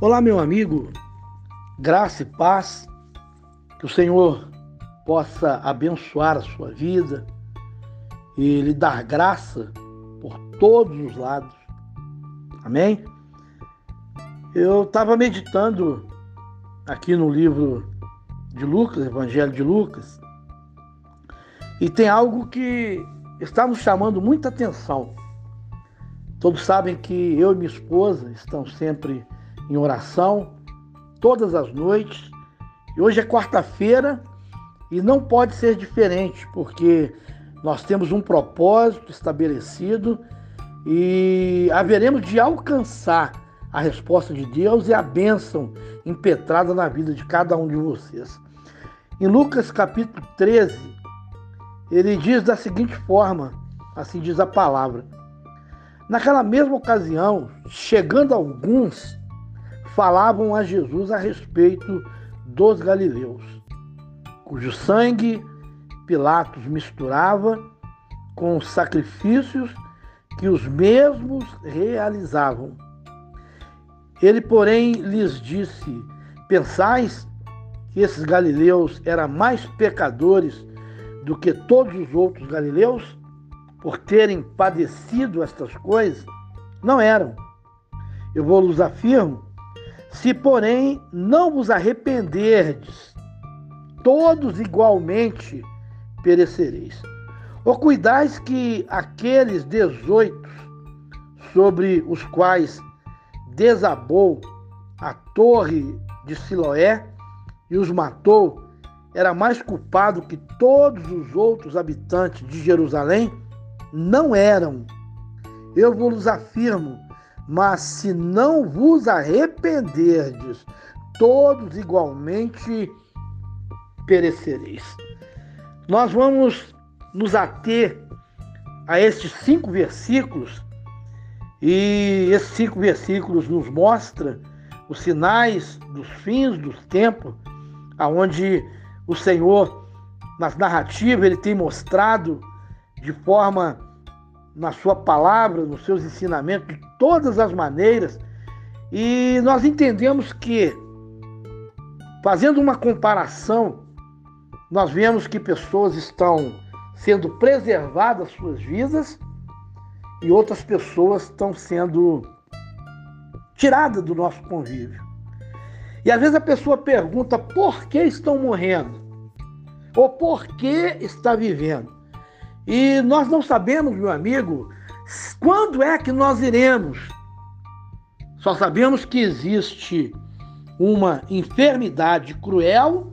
Olá, meu amigo, graça e paz, que o Senhor possa abençoar a sua vida e lhe dar graça por todos os lados. Amém? Eu estava meditando aqui no livro de Lucas, Evangelho de Lucas, e tem algo que está nos chamando muita atenção. Todos sabem que eu e minha esposa estamos sempre em oração todas as noites. E hoje é quarta-feira e não pode ser diferente, porque nós temos um propósito estabelecido e haveremos de alcançar a resposta de Deus e a bênção impetrada na vida de cada um de vocês. Em Lucas capítulo 13, ele diz da seguinte forma, assim diz a palavra: Naquela mesma ocasião, chegando alguns falavam a Jesus a respeito dos galileus, cujo sangue Pilatos misturava com os sacrifícios que os mesmos realizavam. Ele, porém, lhes disse: Pensais que esses galileus eram mais pecadores do que todos os outros galileus por terem padecido estas coisas? Não eram. Eu lhes afirmo se, porém, não vos arrependerdes, todos igualmente perecereis. Ou cuidais que aqueles dezoito sobre os quais desabou a torre de Siloé e os matou, era mais culpado que todos os outros habitantes de Jerusalém? Não eram. Eu vos afirmo mas se não vos arrependerdes, todos igualmente perecereis. Nós vamos nos ater a estes cinco versículos e esses cinco versículos nos mostra os sinais dos fins dos tempos, aonde o Senhor, nas narrativas, ele tem mostrado de forma na sua palavra, nos seus ensinamentos, de todas as maneiras. E nós entendemos que, fazendo uma comparação, nós vemos que pessoas estão sendo preservadas suas vidas e outras pessoas estão sendo tiradas do nosso convívio. E às vezes a pessoa pergunta por que estão morrendo ou por que está vivendo. E nós não sabemos, meu amigo, quando é que nós iremos. Só sabemos que existe uma enfermidade cruel,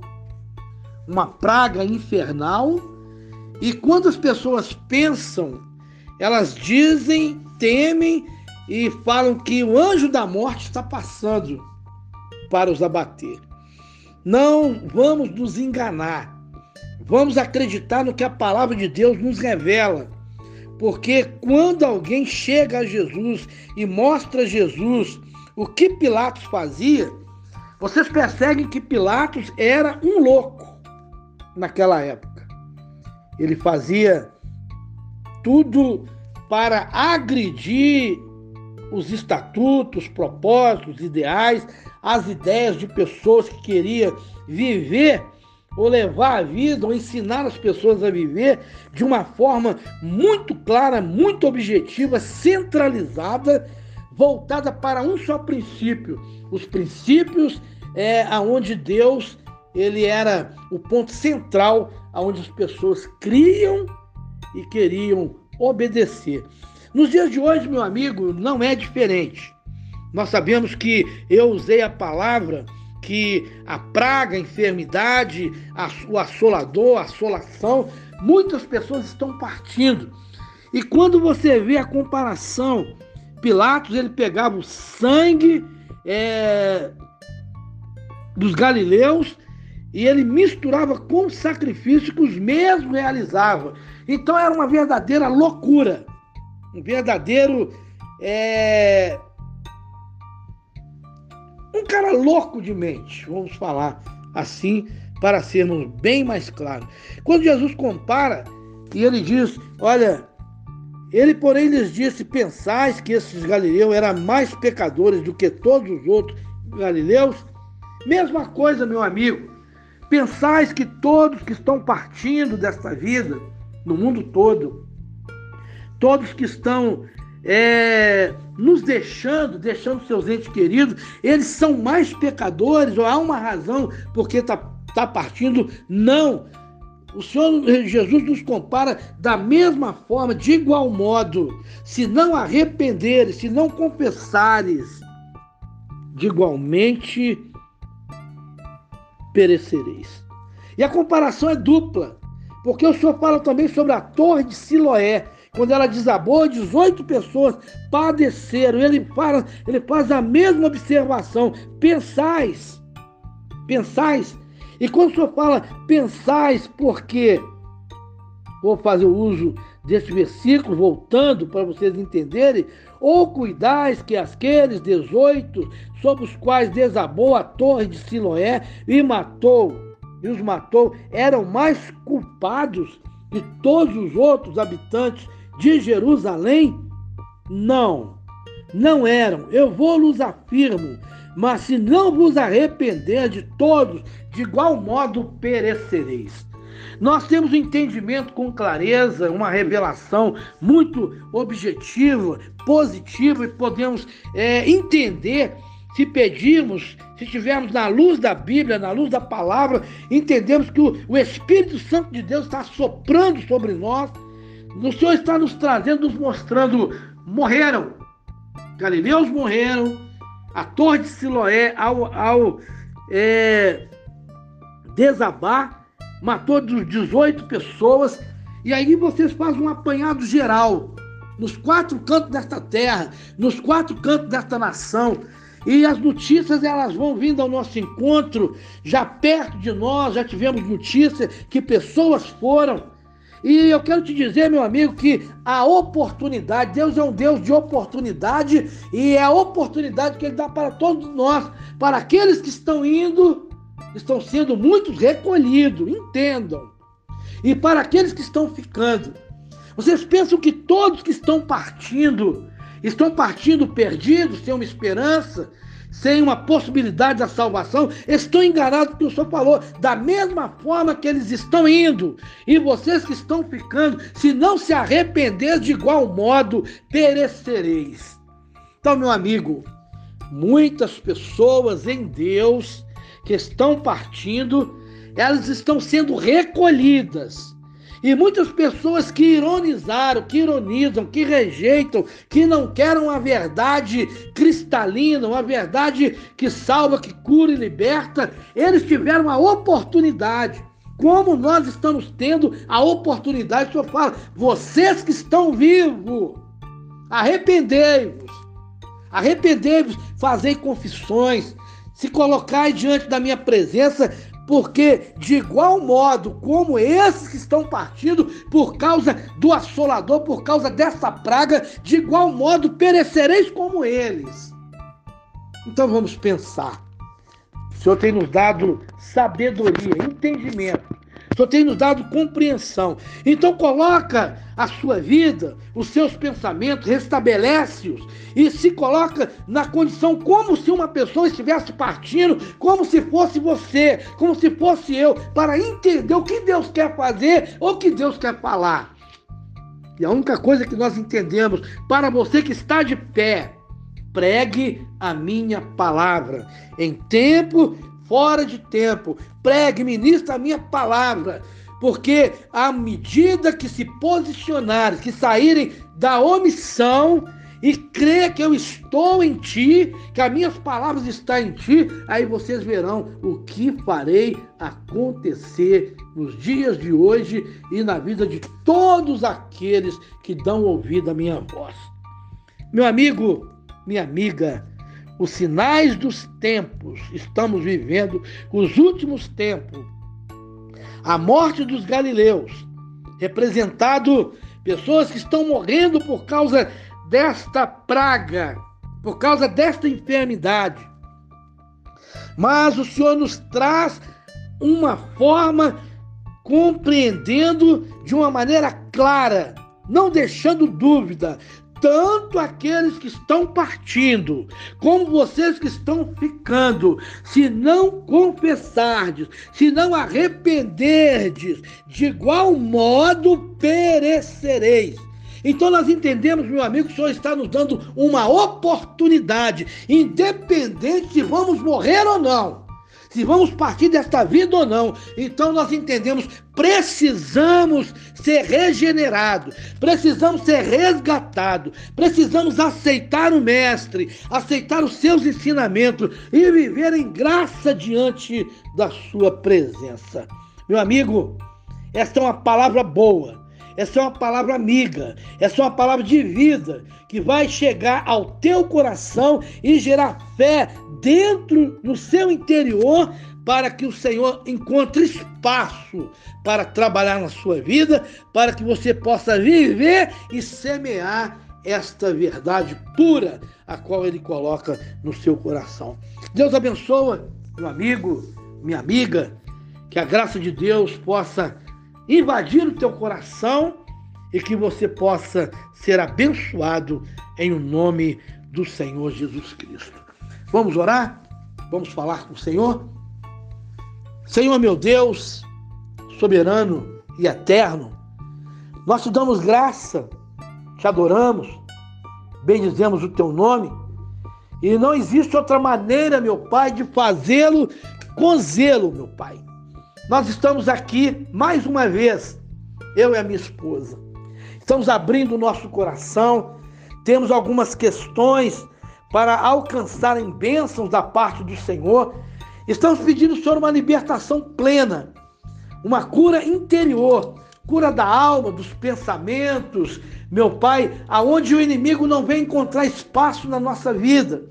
uma praga infernal, e quando as pessoas pensam, elas dizem, temem e falam que o anjo da morte está passando para os abater. Não vamos nos enganar. Vamos acreditar no que a palavra de Deus nos revela. Porque quando alguém chega a Jesus e mostra a Jesus o que Pilatos fazia, vocês percebem que Pilatos era um louco naquela época. Ele fazia tudo para agredir os estatutos, propósitos, ideais, as ideias de pessoas que queriam viver ou levar a vida, ou ensinar as pessoas a viver de uma forma muito clara, muito objetiva, centralizada, voltada para um só princípio. Os princípios é aonde Deus ele era o ponto central aonde as pessoas criam e queriam obedecer. Nos dias de hoje, meu amigo, não é diferente. Nós sabemos que eu usei a palavra que a praga, a enfermidade, a, o assolador, a assolação, muitas pessoas estão partindo. E quando você vê a comparação, Pilatos ele pegava o sangue é, dos galileus e ele misturava com o sacrifício que os mesmos realizavam. Então era uma verdadeira loucura, um verdadeiro é, um cara louco de mente, vamos falar assim, para sermos bem mais claros. Quando Jesus compara e ele diz: Olha, ele, porém, lhes disse: Pensais que esses galileus eram mais pecadores do que todos os outros? galileus. Mesma coisa, meu amigo. Pensais que todos que estão partindo desta vida, no mundo todo, todos que estão é, nos deixando, deixando seus entes queridos, eles são mais pecadores, ou há uma razão porque está tá partindo? Não. O Senhor Jesus nos compara da mesma forma, de igual modo. Se não arrependeres, se não confessares, de igualmente perecereis. E a comparação é dupla, porque o Senhor fala também sobre a torre de Siloé. Quando ela desabou, 18 pessoas padeceram. Ele faz, ele faz a mesma observação. Pensais, pensais. E quando o Senhor fala, pensais porque, vou fazer o uso deste versículo, voltando para vocês entenderem, ou cuidais que aqueles 18 sobre os quais desabou a torre de Siloé e matou, e os matou, eram mais culpados que todos os outros habitantes de Jerusalém? Não, não eram. Eu vou-los afirmo mas se não vos arrepender de todos, de igual modo perecereis. Nós temos um entendimento com clareza, uma revelação muito objetiva, positiva, e podemos é, entender se pedirmos, se estivermos na luz da Bíblia, na luz da palavra, entendemos que o, o Espírito Santo de Deus está soprando sobre nós. O Senhor está nos trazendo, nos mostrando: morreram, galileus morreram, a torre de Siloé, ao, ao é, desabar, matou 18 pessoas. E aí vocês fazem um apanhado geral nos quatro cantos desta terra, nos quatro cantos desta nação. E as notícias elas vão vindo ao nosso encontro, já perto de nós, já tivemos notícias que pessoas foram e eu quero te dizer, meu amigo, que a oportunidade, Deus é um Deus de oportunidade e é a oportunidade que Ele dá para todos nós, para aqueles que estão indo, estão sendo muitos recolhidos, entendam. E para aqueles que estão ficando, vocês pensam que todos que estão partindo, estão partindo perdidos, sem uma esperança, sem uma possibilidade da salvação, estão enganados porque o Senhor falou, da mesma forma que eles estão indo, e vocês que estão ficando, se não se arrepender de igual modo, perecereis. Então, meu amigo, muitas pessoas em Deus que estão partindo, elas estão sendo recolhidas e muitas pessoas que ironizaram, que ironizam, que rejeitam, que não querem uma verdade cristalina, uma verdade que salva, que cura e liberta, eles tiveram a oportunidade. Como nós estamos tendo a oportunidade, o Senhor fala, vocês que estão vivos, arrependei-vos, arrependei-vos, fazei confissões, se colocai diante da minha presença porque de igual modo como esses que estão partindo por causa do assolador, por causa dessa praga, de igual modo perecereis como eles. Então vamos pensar. O Senhor tem nos dado sabedoria, entendimento Senhor tem nos dado compreensão. Então coloca a sua vida, os seus pensamentos, restabelece-os e se coloca na condição como se uma pessoa estivesse partindo, como se fosse você, como se fosse eu, para entender o que Deus quer fazer ou o que Deus quer falar. E a única coisa que nós entendemos, para você que está de pé, pregue a minha palavra em tempo fora de tempo. Pregue, ministre a minha palavra, porque à medida que se posicionarem, que saírem da omissão e crer que eu estou em ti, que as minhas palavras estão em ti, aí vocês verão o que farei acontecer nos dias de hoje e na vida de todos aqueles que dão ouvido à minha voz. Meu amigo, minha amiga, os sinais dos tempos. Estamos vivendo os últimos tempos. A morte dos galileus, representado pessoas que estão morrendo por causa desta praga, por causa desta enfermidade. Mas o Senhor nos traz uma forma compreendendo de uma maneira clara, não deixando dúvida, tanto aqueles que estão partindo, como vocês que estão ficando, se não confessardes, se não arrependerdes, de igual modo perecereis. Então nós entendemos, meu amigo, que o Senhor está nos dando uma oportunidade, independente se vamos morrer ou não se vamos partir desta vida ou não. Então nós entendemos, precisamos ser regenerados, precisamos ser resgatados, precisamos aceitar o Mestre, aceitar os seus ensinamentos e viver em graça diante da sua presença. Meu amigo, esta é uma palavra boa. Essa é uma palavra amiga, essa é uma palavra de vida que vai chegar ao teu coração e gerar fé dentro no seu interior para que o Senhor encontre espaço para trabalhar na sua vida, para que você possa viver e semear esta verdade pura a qual ele coloca no seu coração. Deus abençoa, meu amigo, minha amiga, que a graça de Deus possa invadir o teu coração e que você possa ser abençoado em o nome do Senhor Jesus Cristo. Vamos orar? Vamos falar com o Senhor? Senhor meu Deus, soberano e eterno, nós te damos graça, te adoramos, bendizemos o teu nome, e não existe outra maneira, meu Pai, de fazê-lo com zelo, meu Pai. Nós estamos aqui mais uma vez, eu e a minha esposa. Estamos abrindo o nosso coração, temos algumas questões para alcançarem bênçãos da parte do Senhor. Estamos pedindo, Senhor, uma libertação plena, uma cura interior, cura da alma, dos pensamentos, meu Pai, aonde o inimigo não vem encontrar espaço na nossa vida.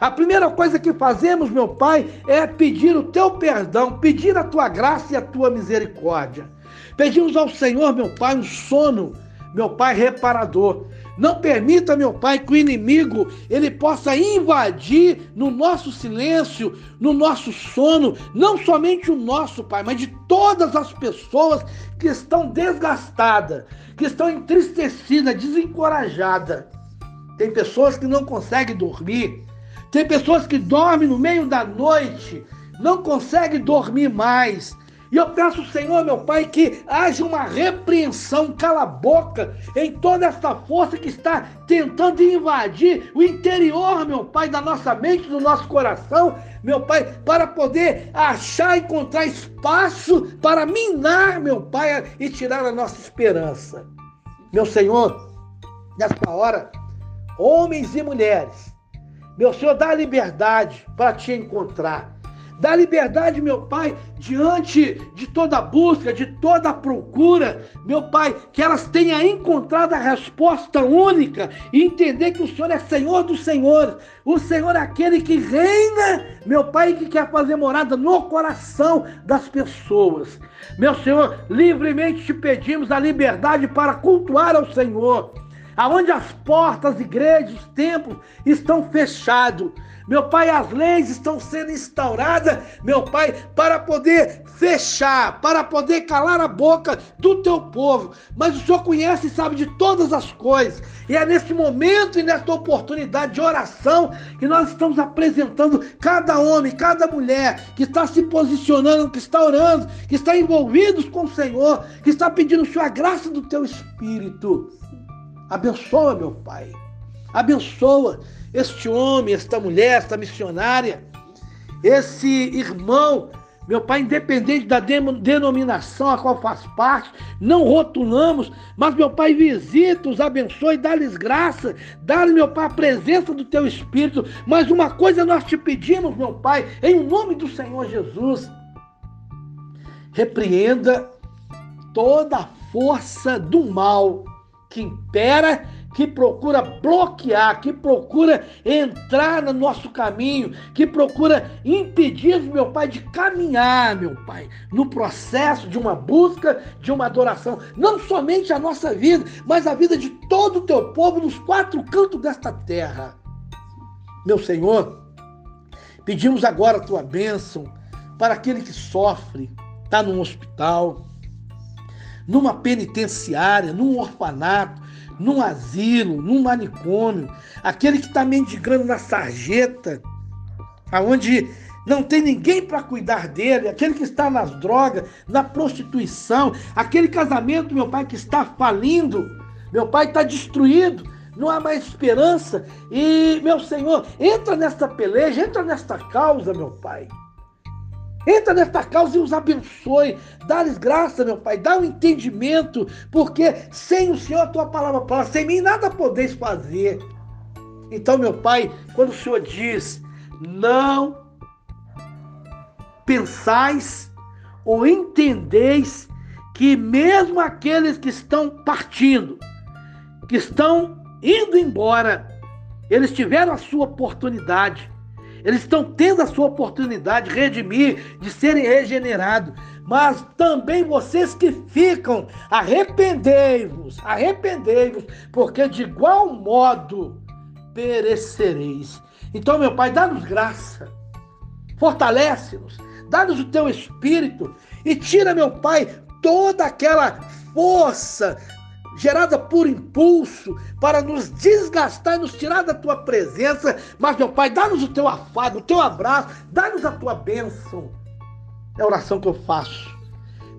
A primeira coisa que fazemos, meu Pai, é pedir o teu perdão, pedir a tua graça e a tua misericórdia. Pedimos ao Senhor, meu Pai, um sono, meu Pai, reparador. Não permita, meu Pai, que o inimigo ele possa invadir no nosso silêncio, no nosso sono, não somente o nosso, Pai, mas de todas as pessoas que estão desgastadas, que estão entristecidas, desencorajadas. Tem pessoas que não conseguem dormir, tem pessoas que dormem no meio da noite, não conseguem dormir mais. E eu peço, Senhor, meu Pai, que haja uma repreensão, cala a boca, em toda essa força que está tentando invadir o interior, meu Pai, da nossa mente, do nosso coração, meu Pai, para poder achar, encontrar espaço para minar, meu Pai, e tirar a nossa esperança. Meu Senhor, nesta hora, homens e mulheres, meu Senhor, dá liberdade para te encontrar. Dá liberdade, meu Pai, diante de toda busca, de toda procura, meu Pai, que elas tenham encontrado a resposta única e entender que o Senhor é Senhor dos Senhores. O Senhor é aquele que reina, meu Pai, que quer fazer morada no coração das pessoas. Meu Senhor, livremente te pedimos a liberdade para cultuar ao Senhor aonde as portas, igrejas, templos estão fechados. Meu Pai, as leis estão sendo instauradas, meu Pai, para poder fechar, para poder calar a boca do teu povo. Mas o Senhor conhece e sabe de todas as coisas. E é nesse momento e nessa oportunidade de oração que nós estamos apresentando cada homem, cada mulher que está se posicionando, que está orando, que está envolvidos com o Senhor, que está pedindo sua graça do teu Espírito. Abençoa, meu Pai. Abençoa este homem, esta mulher, esta missionária, esse irmão, meu Pai, independente da denominação a qual faz parte, não rotulamos, mas, meu Pai, visita-os, abençoe, dá-lhes graça, dá-lhe, meu Pai, a presença do Teu Espírito. Mas uma coisa nós te pedimos, meu Pai, em nome do Senhor Jesus, repreenda toda a força do mal que impera, que procura bloquear, que procura entrar no nosso caminho, que procura impedir, meu Pai, de caminhar, meu Pai, no processo de uma busca, de uma adoração, não somente a nossa vida, mas a vida de todo o teu povo nos quatro cantos desta terra. Meu Senhor, pedimos agora a tua bênção para aquele que sofre, está num hospital, numa penitenciária, num orfanato, num asilo, num manicômio, aquele que está mendigando na sarjeta, aonde não tem ninguém para cuidar dele, aquele que está nas drogas, na prostituição, aquele casamento, meu pai, que está falindo, meu pai está destruído, não há mais esperança. E, meu Senhor, entra nesta peleja, entra nesta causa, meu Pai. Entra nesta causa e os abençoe. Dá-lhes graça, meu Pai. Dá um entendimento, porque sem o Senhor a tua palavra fala, sem mim nada podeis fazer. Então, meu Pai, quando o Senhor diz, não pensais ou entendeis que mesmo aqueles que estão partindo, que estão indo embora, eles tiveram a sua oportunidade. Eles estão tendo a sua oportunidade de redimir, de serem regenerados. Mas também vocês que ficam, arrependei-vos, arrependei-vos, porque de igual modo perecereis. Então, meu Pai, dá-nos graça, fortalece-nos, dá-nos o teu espírito e tira, meu Pai, toda aquela força gerada por impulso, para nos desgastar e nos tirar da tua presença. Mas, meu Pai, dá-nos o teu afago, o teu abraço, dá-nos a tua bênção. É a oração que eu faço.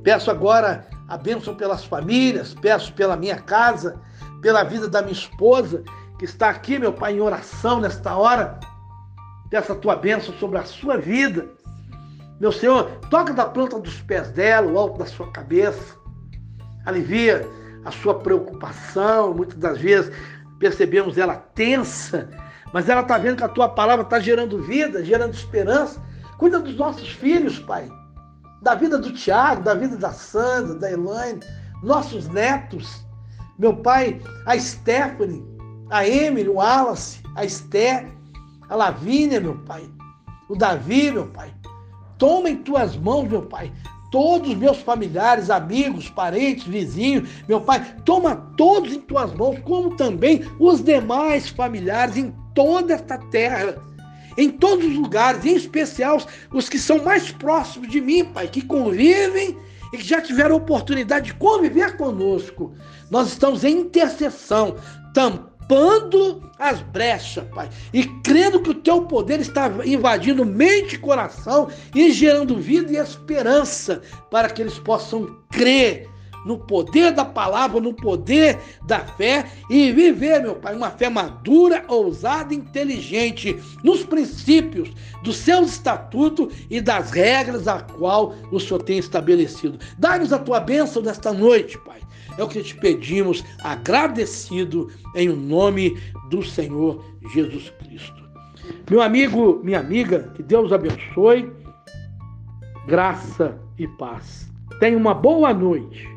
Peço agora a bênção pelas famílias, peço pela minha casa, pela vida da minha esposa, que está aqui, meu Pai, em oração nesta hora. Peço a tua bênção sobre a sua vida. Meu Senhor, toca da planta dos pés dela, o alto da sua cabeça. Alivia a sua preocupação, muitas das vezes percebemos ela tensa, mas ela está vendo que a tua palavra está gerando vida, gerando esperança. Cuida dos nossos filhos, Pai. Da vida do Tiago, da vida da Sandra, da Elaine, nossos netos. Meu pai, a Stephanie, a Emily, o Wallace, a Esther, a Lavínia, meu pai. O Davi, meu pai. Toma em tuas mãos, meu pai, todos os meus familiares, amigos, parentes, vizinhos, meu pai, toma todos em tuas mãos, como também os demais familiares em toda esta terra, em todos os lugares, em especial os que são mais próximos de mim, pai, que convivem e que já tiveram oportunidade de conviver conosco. Nós estamos em intercessão, tampando tampando as brechas, Pai, e crendo que o teu poder está invadindo mente e coração e gerando vida e esperança para que eles possam crer no poder da palavra, no poder da fé e viver, meu Pai, uma fé madura, ousada inteligente nos princípios dos seus estatutos e das regras a qual o Senhor tem estabelecido. Dá-nos a tua bênção nesta noite, Pai. É o que te pedimos, agradecido em nome do Senhor Jesus Cristo. Meu amigo, minha amiga, que Deus abençoe, graça e paz. Tenha uma boa noite.